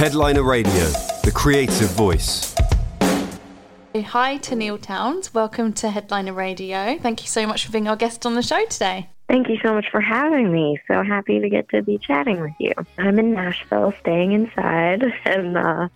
Headliner Radio, the creative voice. Hi Tenille Townes. Welcome to Headliner Radio. Thank you so much for being our guest on the show today. Thank you so much for having me. So happy to get to be chatting with you. I'm in Nashville, staying inside, and uh,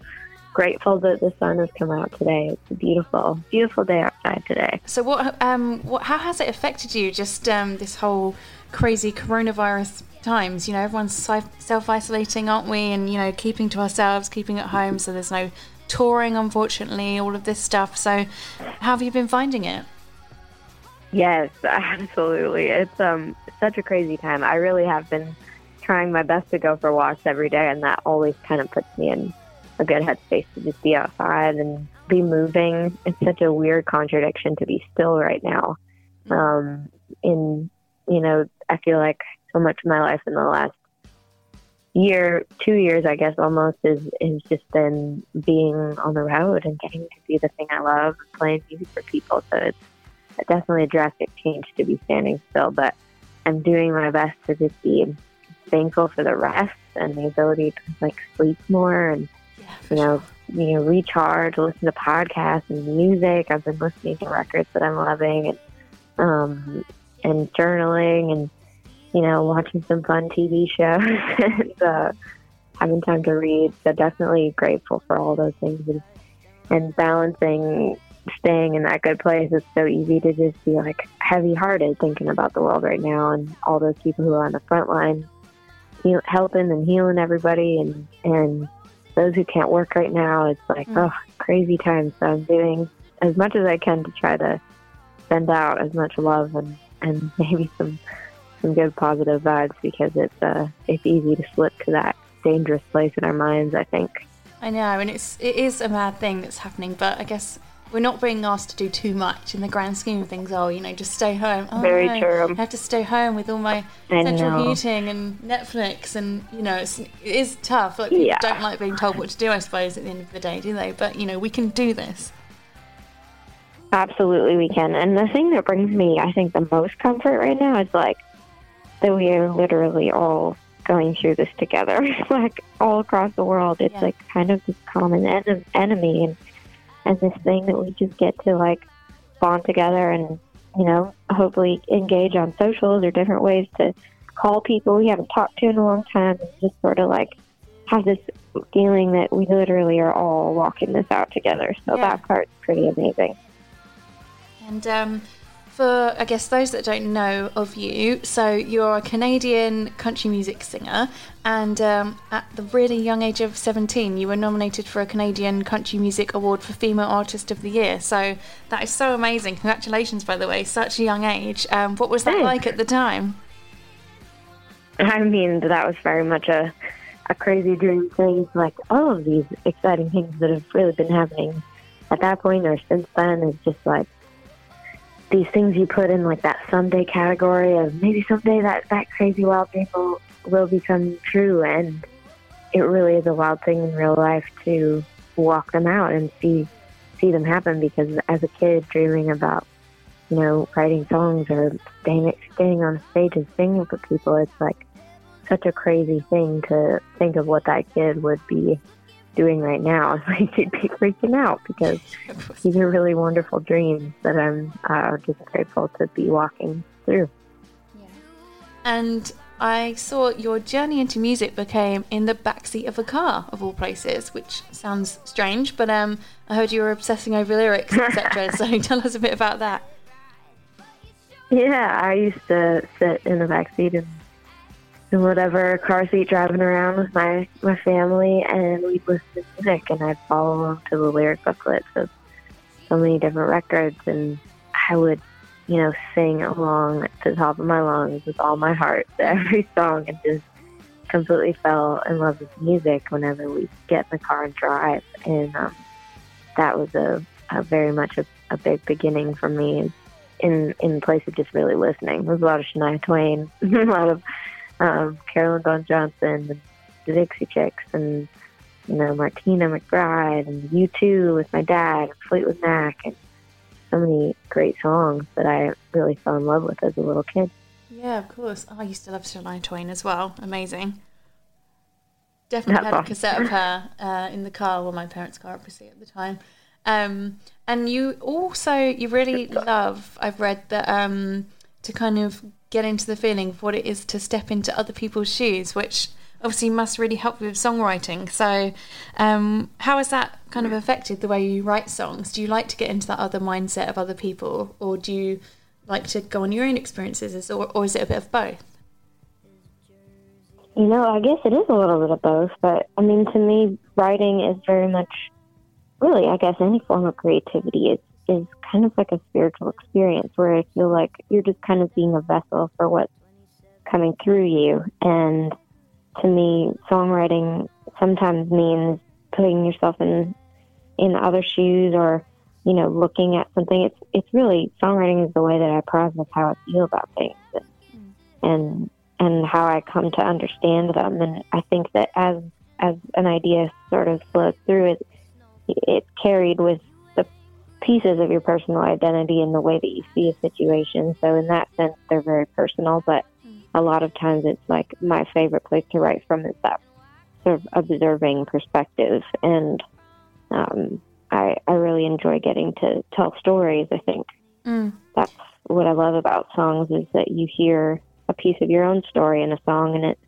grateful that the sun has come out today. It's a beautiful, beautiful day outside today. So, what, um, what, how has it affected you? Just um, this whole crazy coronavirus times. You know, everyone's self isolating, aren't we? And you know, keeping to ourselves, keeping at home. So there's no touring, unfortunately, all of this stuff. So, how have you been finding it? Yes, absolutely. It's um such a crazy time. I really have been trying my best to go for walks every day, and that always kind of puts me in a good headspace to just be outside and be moving. It's such a weird contradiction to be still right now. Um, in you know, I feel like so much of my life in the last year, two years, I guess almost is is just been being on the road and getting to do the thing I love, playing music for people. So it's definitely a drastic change to be standing still, but I'm doing my best to just be thankful for the rest and the ability to like sleep more and yeah, you know sure. you know recharge, listen to podcasts and music. I've been listening to records that I'm loving and um and journaling and you know, watching some fun TV shows and uh, having time to read. So definitely grateful for all those things and, and balancing staying in that good place. It's so easy to just be like heavy hearted thinking about the world right now and all those people who are on the front line heal, helping and healing everybody and, and those who can't work right now. It's like, mm. oh, crazy times. So I'm doing as much as I can to try to send out as much love and, and maybe some some good positive vibes because it's uh, it's easy to slip to that dangerous place in our minds. I think. I know, and it's it is a mad thing that's happening, but I guess we're not being asked to do too much in the grand scheme of things. Oh, you know, just stay home. Oh, Very no, true. I have to stay home with all my central heating and Netflix, and you know, it's, it is tough. Like people yeah. don't like being told what to do. I suppose at the end of the day, do they? But you know, we can do this. Absolutely, we can. And the thing that brings me, I think, the most comfort right now is like that we are literally all going through this together, like all across the world. It's yeah. like kind of this common en- enemy and and this thing that we just get to like bond together and you know hopefully engage on socials or different ways to call people we haven't talked to in a long time and just sort of like have this feeling that we literally are all walking this out together. So yeah. that part's pretty amazing. And um, for, I guess, those that don't know of you, so you're a Canadian country music singer, and um, at the really young age of 17, you were nominated for a Canadian Country Music Award for Female Artist of the Year. So that is so amazing. Congratulations, by the way, such a young age. Um, what was that Thanks. like at the time? I mean, that was very much a, a crazy dream thing. Like all of these exciting things that have really been happening at that point or since then is just like these things you put in like that someday category of maybe someday that that crazy wild dream will, will become true and it really is a wild thing in real life to walk them out and see see them happen because as a kid dreaming about you know writing songs or staying staying on stage and singing for people it's like such a crazy thing to think of what that kid would be doing right now. Like he'd be freaking out because these are really wonderful dreams that I'm uh, just grateful to be walking through. Yeah. And I saw your journey into music became in the backseat of a car, of all places, which sounds strange, but um, I heard you were obsessing over lyrics, etc. so tell us a bit about that. Yeah, I used to sit in the backseat and whatever car seat driving around with my my family, and we'd listen to music, and I'd follow along to the lyric booklets of so many different records, and I would, you know, sing along to the top of my lungs with all my heart to every song, and just completely fell in love with music whenever we get in the car and drive, and um, that was a, a very much a, a big beginning for me in in place of just really listening. There was a lot of Shania Twain, a lot of um, Carolyn Dawn Johnson, the Dixie Chicks, and you know Martina McBride, and U2 with my dad, and Fleetwood Mac, and so many great songs that I really fell in love with as a little kid. Yeah, of course. Oh, I used to love Shania Twain as well. Amazing. definitely That's had a cassette of her uh, in the car, well, my parents' car, obviously, at the time. Um, and you also, you really love, I've read that, um, to kind of get into the feeling of what it is to step into other people's shoes, which obviously must really help with songwriting. So, um, how has that kind of affected the way you write songs? Do you like to get into that other mindset of other people, or do you like to go on your own experiences, or, or is it a bit of both? You know, I guess it is a little bit of both, but I mean, to me, writing is very much, really, I guess any form of creativity is is kind of like a spiritual experience where I feel like you're just kind of being a vessel for what's coming through you. And to me, songwriting sometimes means putting yourself in in other shoes or you know looking at something. It's it's really songwriting is the way that I process how I feel about things and and, and how I come to understand them. And I think that as as an idea sort of flows through it, it's carried with pieces of your personal identity and the way that you see a situation. So in that sense, they're very personal. But a lot of times, it's like my favorite place to write from is that sort of observing perspective, and um, I I really enjoy getting to tell stories. I think Mm. that's what I love about songs is that you hear a piece of your own story in a song, and it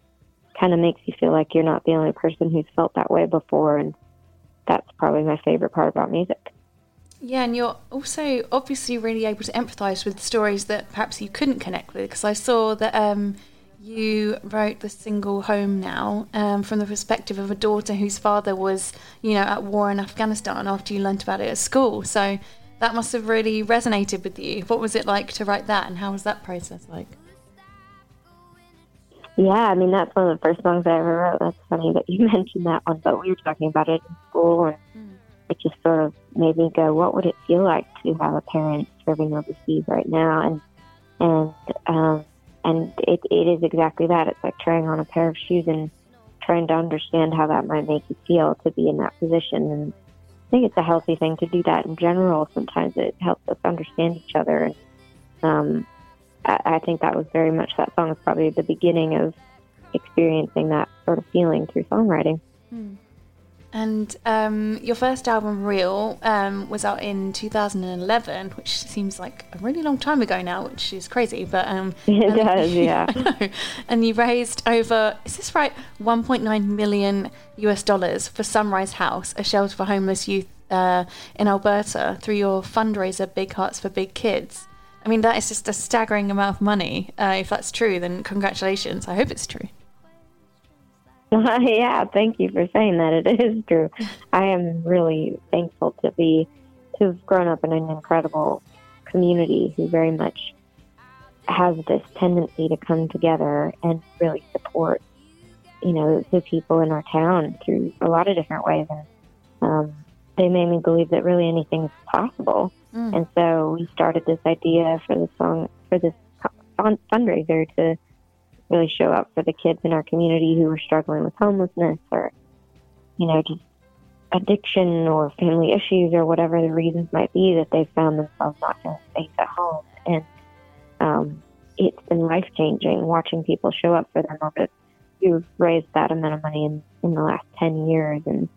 kind of makes you feel like you're not the only person who's felt that way before, and that's probably my favorite part about music. Yeah, and you're also obviously really able to empathise with stories that perhaps you couldn't connect with. Because I saw that um, you wrote the single "Home Now" um, from the perspective of a daughter whose father was, you know, at war in Afghanistan. After you learnt about it at school, so that must have really resonated with you. What was it like to write that, and how was that process like? Yeah, I mean that's one of the first songs I ever wrote. That's funny that you mentioned that one, but we were talking about it in school, and it just sort of made me go, "What would it feel like to have a parent serving overseas right now?" And and um, and it it is exactly that. It's like trying on a pair of shoes and trying to understand how that might make you feel to be in that position. And I think it's a healthy thing to do that in general. Sometimes it helps us understand each other. And um, I, I think that was very much that song is probably the beginning of experiencing that sort of feeling through songwriting. And um, your first album, Real, um, was out in 2011, which seems like a really long time ago now, which is crazy. But um, It and- does, yeah. I know. And you raised over, is this right, 1.9 million US dollars for Sunrise House, a shelter for homeless youth uh, in Alberta, through your fundraiser, Big Hearts for Big Kids. I mean, that is just a staggering amount of money. Uh, if that's true, then congratulations. I hope it's true. yeah, thank you for saying that. It is true. I am really thankful to be to have grown up in an incredible community who very much has this tendency to come together and really support, you know, the people in our town through a lot of different ways. And um, they made me believe that really anything is possible. Mm. And so we started this idea for the song for this fundraiser to really show up for the kids in our community who are struggling with homelessness or, you know, just addiction or family issues or whatever the reasons might be that they've found themselves not feeling safe at home. And um, it's been life changing watching people show up for them over who've raised that amount of money in, in the last 10 years and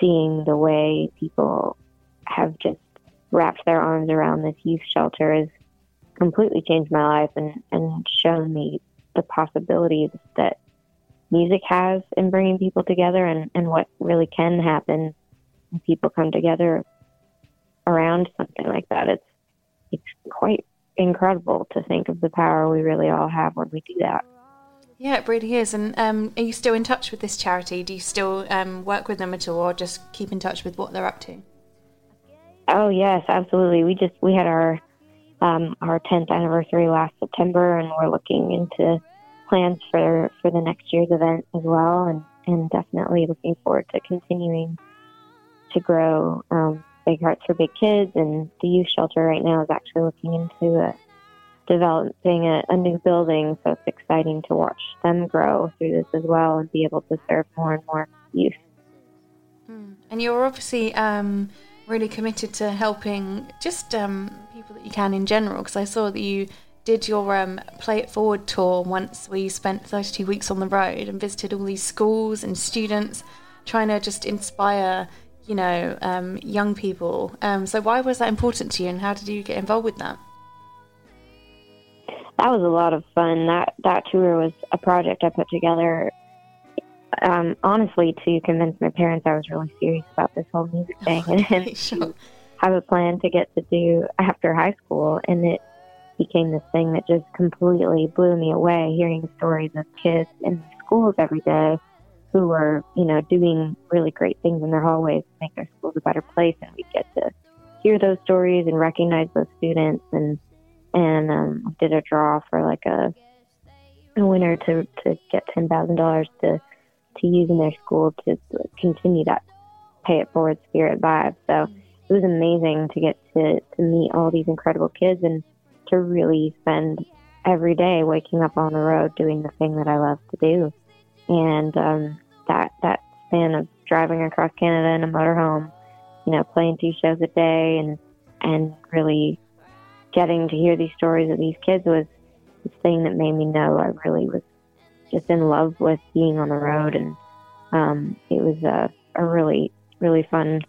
seeing the way people have just wrapped their arms around this youth shelter has completely changed my life and, and shown me the possibilities that music has in bringing people together and, and what really can happen when people come together around something like that. It's it's quite incredible to think of the power we really all have when we do that. Yeah, it really is. And um, are you still in touch with this charity? Do you still um, work with them at all, or just keep in touch with what they're up to? Oh yes, absolutely. We just we had our um, our 10th anniversary last September, and we're looking into plans for for the next year's event as well, and and definitely looking forward to continuing to grow um, Big Hearts for Big Kids. And the youth shelter right now is actually looking into a, developing a, a new building, so it's exciting to watch them grow through this as well and be able to serve more and more youth. And you're obviously um, really committed to helping just um, people that you can in general, because I saw that you did your um, Play It Forward tour once you spent 32 weeks on the road and visited all these schools and students trying to just inspire, you know, um, young people. Um, so why was that important to you and how did you get involved with that? That was a lot of fun. That that tour was a project I put together um, honestly to convince my parents I was really serious about this whole music thing. And sure. have a plan to get to do after high school and it became this thing that just completely blew me away hearing stories of kids in schools every day who were, you know, doing really great things in their hallways to make their schools a better place. And we get to hear those stories and recognize those students. And and um did a draw for like a a winner to to get ten thousand dollars to to use in their school to continue that pay it forward spirit vibe. So it was amazing to get to to meet all these incredible kids and to really spend every day waking up on the road doing the thing that I love to do. And um, that that span of driving across Canada in a motorhome, you know, playing two shows a day and and really getting to hear these stories of these kids was the thing that made me know I really was just in love with being on the road and um, it was a, a really really fun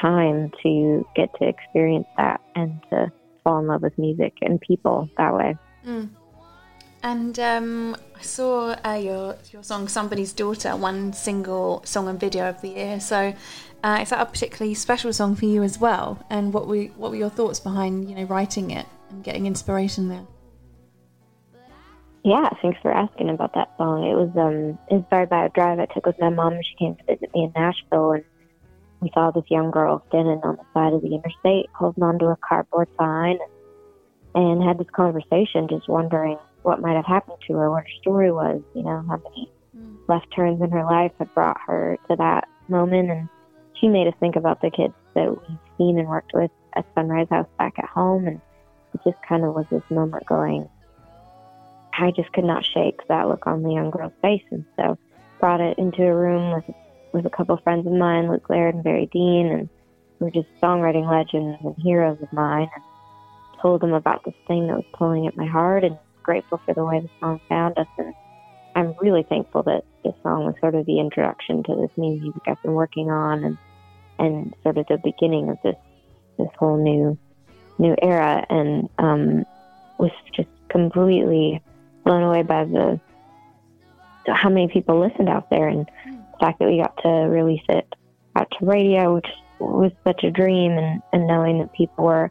time to get to experience that and to fall in love with music and people that way. Mm. And um, I saw uh, your your song "Somebody's Daughter" won single song and video of the year. So, uh, is that a particularly special song for you as well? And what were what were your thoughts behind you know writing it and getting inspiration there? Yeah, thanks for asking about that song. It was um, inspired by a drive I took with my mom. when She came to visit me in Nashville, and we saw this young girl standing on the side of the interstate holding onto a cardboard sign and had this conversation just wondering what might have happened to her, what her story was, you know, how many mm. left turns in her life had brought her to that moment. And she made us think about the kids that we've seen and worked with at Sunrise House back at home. And it just kind of was this moment going, I just could not shake that look on the young girl's face. And so brought it into a room with with a couple of friends of mine, Luke Laird and Barry Dean, and we are just songwriting legends and heroes of mine. And told them about this thing that was pulling at my heart, and grateful for the way the song found us. And I'm really thankful that this song was sort of the introduction to this new music I've been working on, and and sort of the beginning of this this whole new new era. And um, was just completely blown away by the how many people listened out there and the fact that we got to release it out to radio, which was such a dream, and, and knowing that people were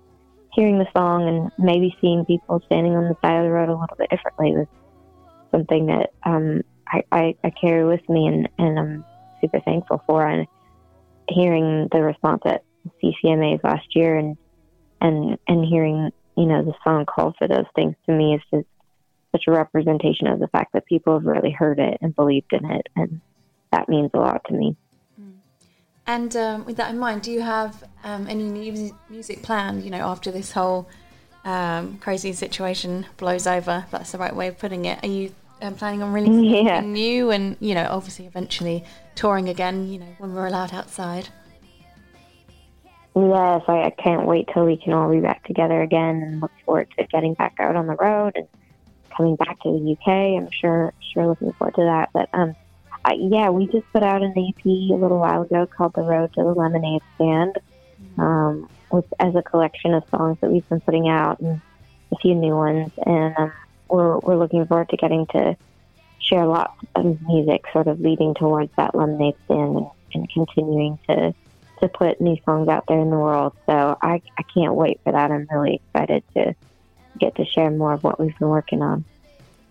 hearing the song and maybe seeing people standing on the side of the road a little bit differently was something that um, I, I, I carry with me and, and I'm super thankful for. And hearing the response at CCMAs last year and and and hearing you know the song call for those things to me is just such a representation of the fact that people have really heard it and believed in it, and that means a lot to me. Mm. And um, with that in mind, do you have um, any new music planned? You know, after this whole um, crazy situation blows over, if that's the right way of putting it. Are you um, planning on releasing yeah. something new? And you know, obviously, eventually touring again. You know, when we're allowed outside. Yes, I, I can't wait till we can all be back together again, and look forward to getting back out on the road and coming back to the UK. I'm sure sure looking forward to that. But um, I, yeah, we just put out an EP a little while ago called "The Road to the Lemonade Stand," um, with as a collection of songs that we've been putting out and a few new ones. And um, we're we're looking forward to getting to share lots of music, sort of leading towards that Lemonade Stand and, and continuing to to put new songs out there in the world. So I I can't wait for that. I'm really excited to get to share more of what we've been working on.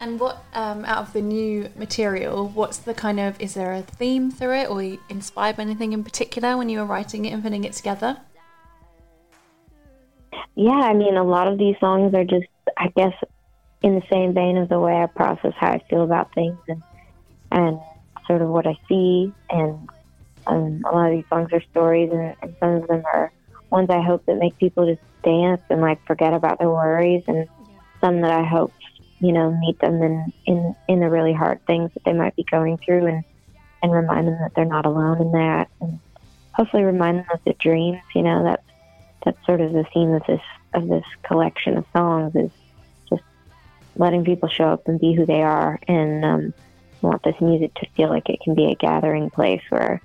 And what um, out of the new material, what's the kind of is there a theme through it, or you inspired by anything in particular when you were writing it and putting it together? Yeah, I mean, a lot of these songs are just, I guess, in the same vein of the way I process how I feel about things and and sort of what I see. And um, a lot of these songs are stories, and, and some of them are ones I hope that make people just dance and like forget about their worries, and some that I hope you know meet them in in in the really hard things that they might be going through, and and remind them that they're not alone in that, and hopefully remind them of the dreams. You know that's that's sort of the theme of this of this collection of songs is just letting people show up and be who they are, and um, want this music to feel like it can be a gathering place where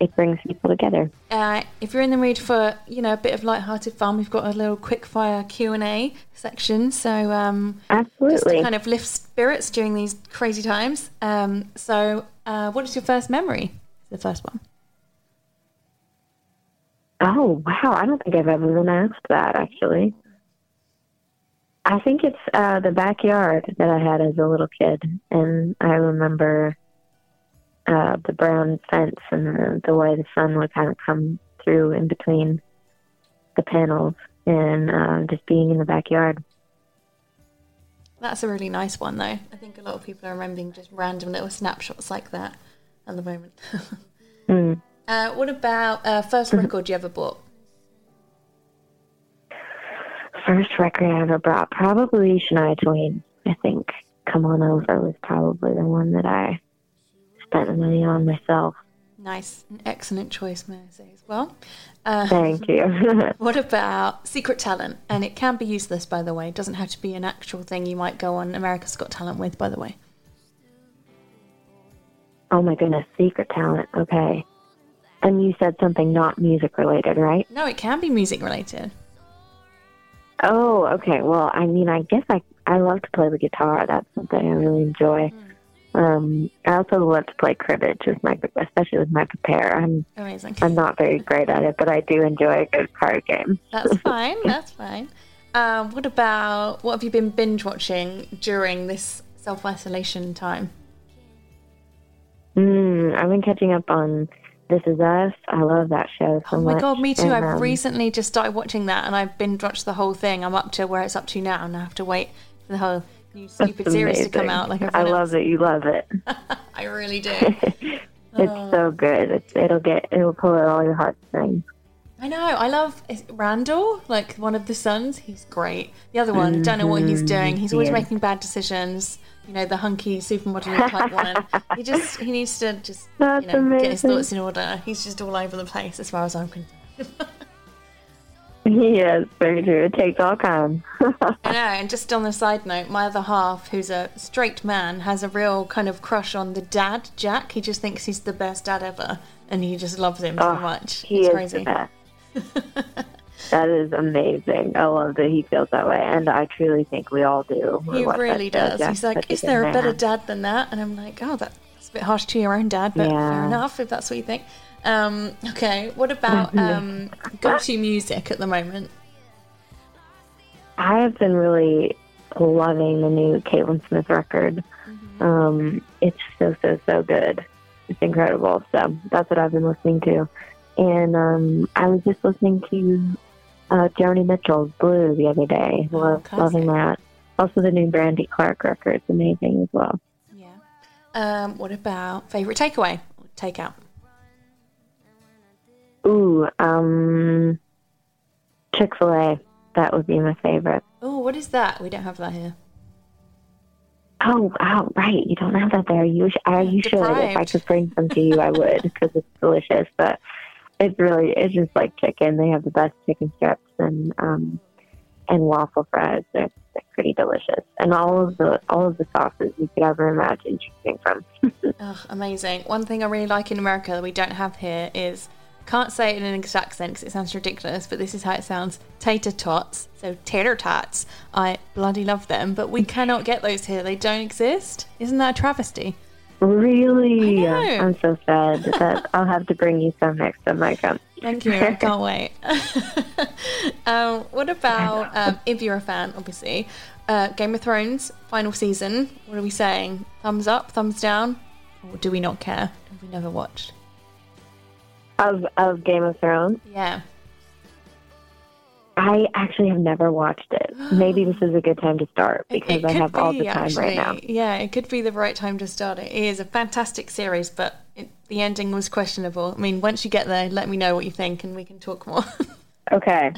it brings people together. Uh, if you're in the mood for you know a bit of light-hearted fun, we've got a little quick-fire Q and A section. So um, Absolutely, just to kind of lift spirits during these crazy times. Um, so, uh, what is your first memory? The first one. Oh wow! I don't think I've ever been asked that actually. I think it's uh, the backyard that I had as a little kid, and I remember uh, the brown fence and the, the way the sun would kind of come through in between the panels, and uh, just being in the backyard. That's a really nice one, though. I think a lot of people are remembering just random little snapshots like that at the moment. mm. uh, what about uh, first record you ever bought? First record I ever brought, probably Shania Twain. I think "Come On Over" was probably the one that I spent the money on myself. Nice, an excellent choice, say as well. Uh, Thank you. what about secret talent? And it can be useless, by the way. It doesn't have to be an actual thing you might go on America's Got Talent with, by the way. Oh my goodness, secret talent. Okay. And you said something not music related, right? No, it can be music related. Oh, okay. Well, I mean, I guess I I love to play the guitar. That's something I really enjoy. Mm. Um, I also love to play cribbage with my, especially with my prepare. I'm amazing. I'm not very great at it, but I do enjoy a good card game. That's fine. That's fine. Um, what about what have you been binge watching during this self isolation time? Mm, I've been catching up on This Is Us. I love that show so Oh my much. god, me too. And, I've um, recently just started watching that, and I've binge watched the whole thing. I'm up to where it's up to now, and I have to wait for the whole new stupid series to come out. Like I love it. you love it. I really do. it's Oh. so good. It's, it'll get it'll pull at all your heartstrings. I know. I love Randall, like one of the sons. He's great. The other one, don't know what he's mm-hmm. doing. He's always yeah. making bad decisions. You know, the hunky supermodel type one. He just he needs to just That's you know get his thoughts in order. He's just all over the place as far as I'm concerned. Yes, very true. It takes all kinds. I know. And just on the side note, my other half, who's a straight man, has a real kind of crush on the dad, Jack. He just thinks he's the best dad ever, and he just loves him so Oh, much. he it's is crazy. the best. that is amazing. I love that he feels that way, and I truly think we all do. He really does. He's like, is there a better man. dad than that? And I'm like, oh, that's a bit harsh to your own dad, but fair enough if that's what you think. Um, okay, what about um, go-to music at the moment? I have been really loving the new Caitlyn Smith record. Mm-hmm. Um, it's so so so good. It's incredible. So that's what I've been listening to, and um, I was just listening to uh, Joni Mitchell's Blue the other day. Oh, Love, loving that. Also, the new Brandy Clark record's amazing as well. Yeah. Um, what about favorite takeaway? Takeout. Ooh, um, Chick Fil A. That would be my favorite. Oh, what is that? We don't have that here. Oh, wow, right. You don't have that there. You, sh- uh, you should. If I could bring some to you, I would because it's delicious. But it's really, it's just like chicken. They have the best chicken strips and um, and waffle fries. They're, they're pretty delicious, and all of the all of the sauces you could ever imagine choosing from. Ugh, amazing. One thing I really like in America that we don't have here is can't say it in an exact accent because it sounds ridiculous, but this is how it sounds: tater tots. So tater tots. I bloody love them, but we cannot get those here. They don't exist. Isn't that a travesty? Really, I know. I'm so sad that I'll have to bring you some next time I come. Thank you. I can't wait. um, what about um, if you're a fan, obviously, uh, Game of Thrones final season? What are we saying? Thumbs up, thumbs down, or do we not care? Have we never watched? Of of Game of Thrones. Yeah. I actually have never watched it. Maybe this is a good time to start because I have all the be, time right now. Yeah, it could be the right time to start it. It is a fantastic series, but it, the ending was questionable. I mean, once you get there, let me know what you think, and we can talk more. Okay.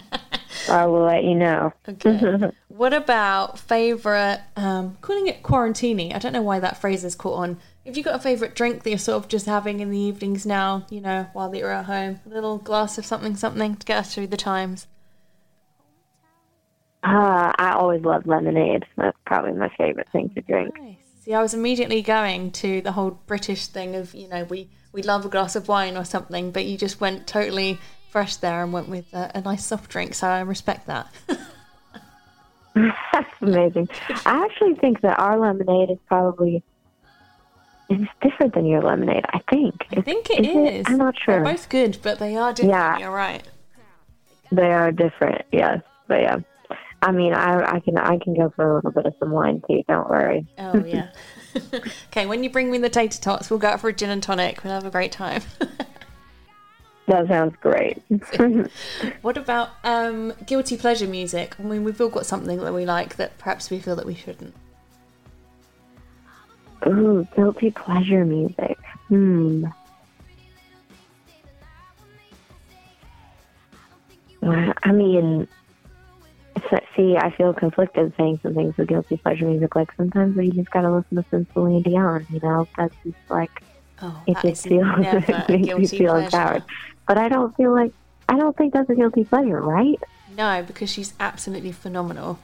I will let you know. okay. what about favorite? Um, calling it quarantini. I don't know why that phrase is caught on. Have you got a favorite drink that you're sort of just having in the evenings now? You know, while you're at home, a little glass of something, something to get us through the times. Uh, I always love lemonade. That's probably my favorite thing to drink. Nice. See, I was immediately going to the whole British thing of, you know, we, we love a glass of wine or something, but you just went totally fresh there and went with a, a nice soft drink, so I respect that. That's amazing. I actually think that our lemonade is probably it's different than your lemonade. I think. I think it is. I'm not sure. They're both good, but they are different. Yeah. You're right. They are different. Yes, but yeah. I mean, I I can I can go for a little bit of some wine too. Don't worry. Oh yeah. okay, when you bring me the tater tots, we'll go out for a gin and tonic. We'll have a great time. That sounds great. what about um, guilty pleasure music? I mean, we've all got something that we like that perhaps we feel that we shouldn't. Ooh, guilty pleasure music. Hmm. Well, I mean, see, I feel conflicted saying some things with guilty pleasure music. Like sometimes you just gotta listen to some Celine Dion. You know, that's just like Oh, it just feels it makes me feel pleasure. empowered. But I don't feel like I don't think that's a guilty pleasure, right? No, because she's absolutely phenomenal.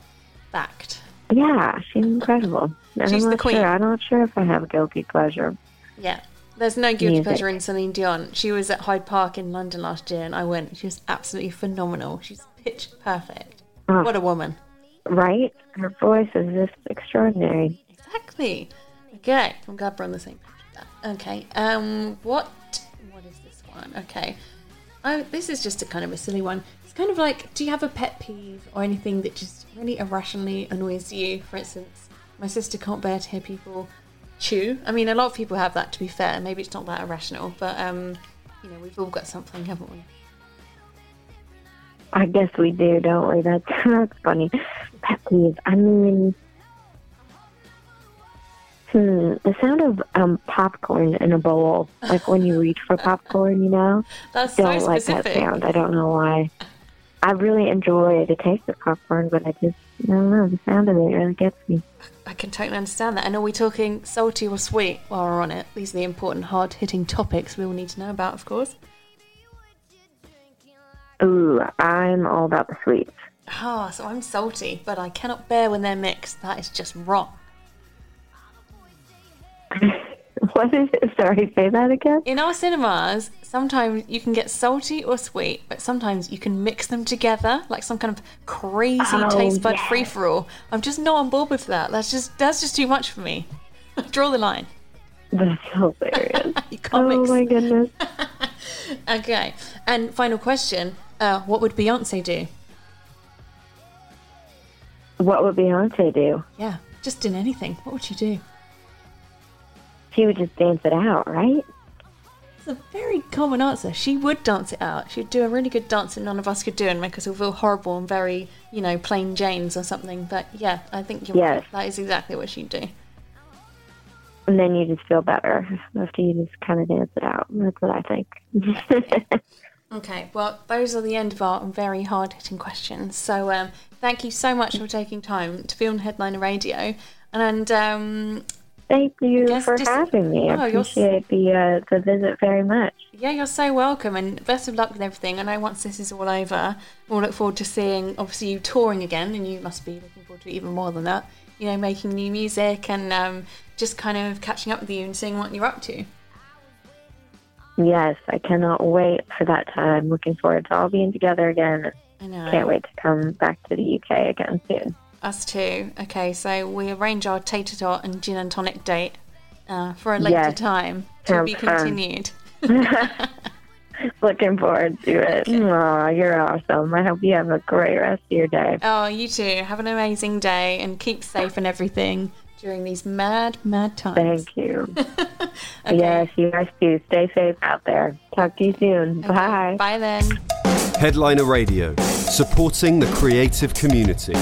Fact. Yeah, she's incredible. And She's I'm the queen. sure. I'm not sure if I have a guilty pleasure. Yeah. There's no guilty Music. pleasure in Celine Dion. She was at Hyde Park in London last year and I went. She was absolutely phenomenal. She's pitch perfect. Oh. What a woman. Right? Her voice is just extraordinary. Exactly. Okay, I'm glad we're on the same page with that. Okay, um, what what is this one? Okay, oh, this is just a kind of a silly one. It's kind of like, do you have a pet peeve or anything that just really irrationally annoys you? For instance, my sister can't bear to hear people chew. I mean, a lot of people have that. To be fair, maybe it's not that irrational, but um, you know, we've all got something, haven't we? I guess we do, don't we? That's that's funny. Pet peeve. I mean, hmm, the sound of um popcorn in a bowl, like when you reach for popcorn, you know. That's Don't like specific. that sound. I don't know why. I really enjoy the taste of popcorn, but I just I don't know. The sound of it really gets me. I can totally understand that. And are we talking salty or sweet while we're on it? These are the important, hard hitting topics we all need to know about, of course. Ooh, I'm all about the sweets. Ah, so I'm salty, but I cannot bear when they're mixed. That is just wrong. what is it? Sorry, say that again. In our cinemas, sometimes you can get salty or sweet, but sometimes you can mix them together like some kind of crazy Oh, taste bud yes. free for all. I'm just not on board with that. That's just that's just too much for me. Draw the line. That's hilarious. You can't oh mix. my goodness. Okay. And final question: uh, What would Beyonce do? What would Beyonce do? Yeah, just in anything. What would she do? She would just dance it out, right? It's a very common answer. She would dance it out. She'd do a really good dance that none of us could do and make us all feel horrible and very, you know, plain Janes or something. But yeah, I think you're Yes. right. That is exactly what she'd do. And then you just feel better after you just kind of dance it out. That's what I think. Okay, well, those are the end of our very hard hitting questions. So um, thank you so much for taking time to be on Headliner Radio. And um, Thank you guess for just- having me. I Oh, appreciate the uh, the visit very much. yeah, you're so welcome and best of luck with everything. I know once this is all over, we'll look forward to seeing, obviously, you touring again, and you must be looking forward to it even more than that. You know, making new music and um, just kind of catching up with you and seeing what you're up to. Yes, I cannot wait for that time. Looking forward to all being together again. I know. Can't wait to come back to the UK again soon. Us too. Okay, so we arrange our tater tot and gin and tonic date uh, for a later Yes. time to Sounds be continued. Looking forward to it. Aw, you're awesome. I hope you have a great rest of your day. Oh, you too. Have an amazing day and keep safe and everything during these mad, mad times. Thank you. Okay. Yes, you guys too. Stay safe out there. Talk to you soon. Okay, Bye. Bye then. Headliner Radio, supporting the creative community.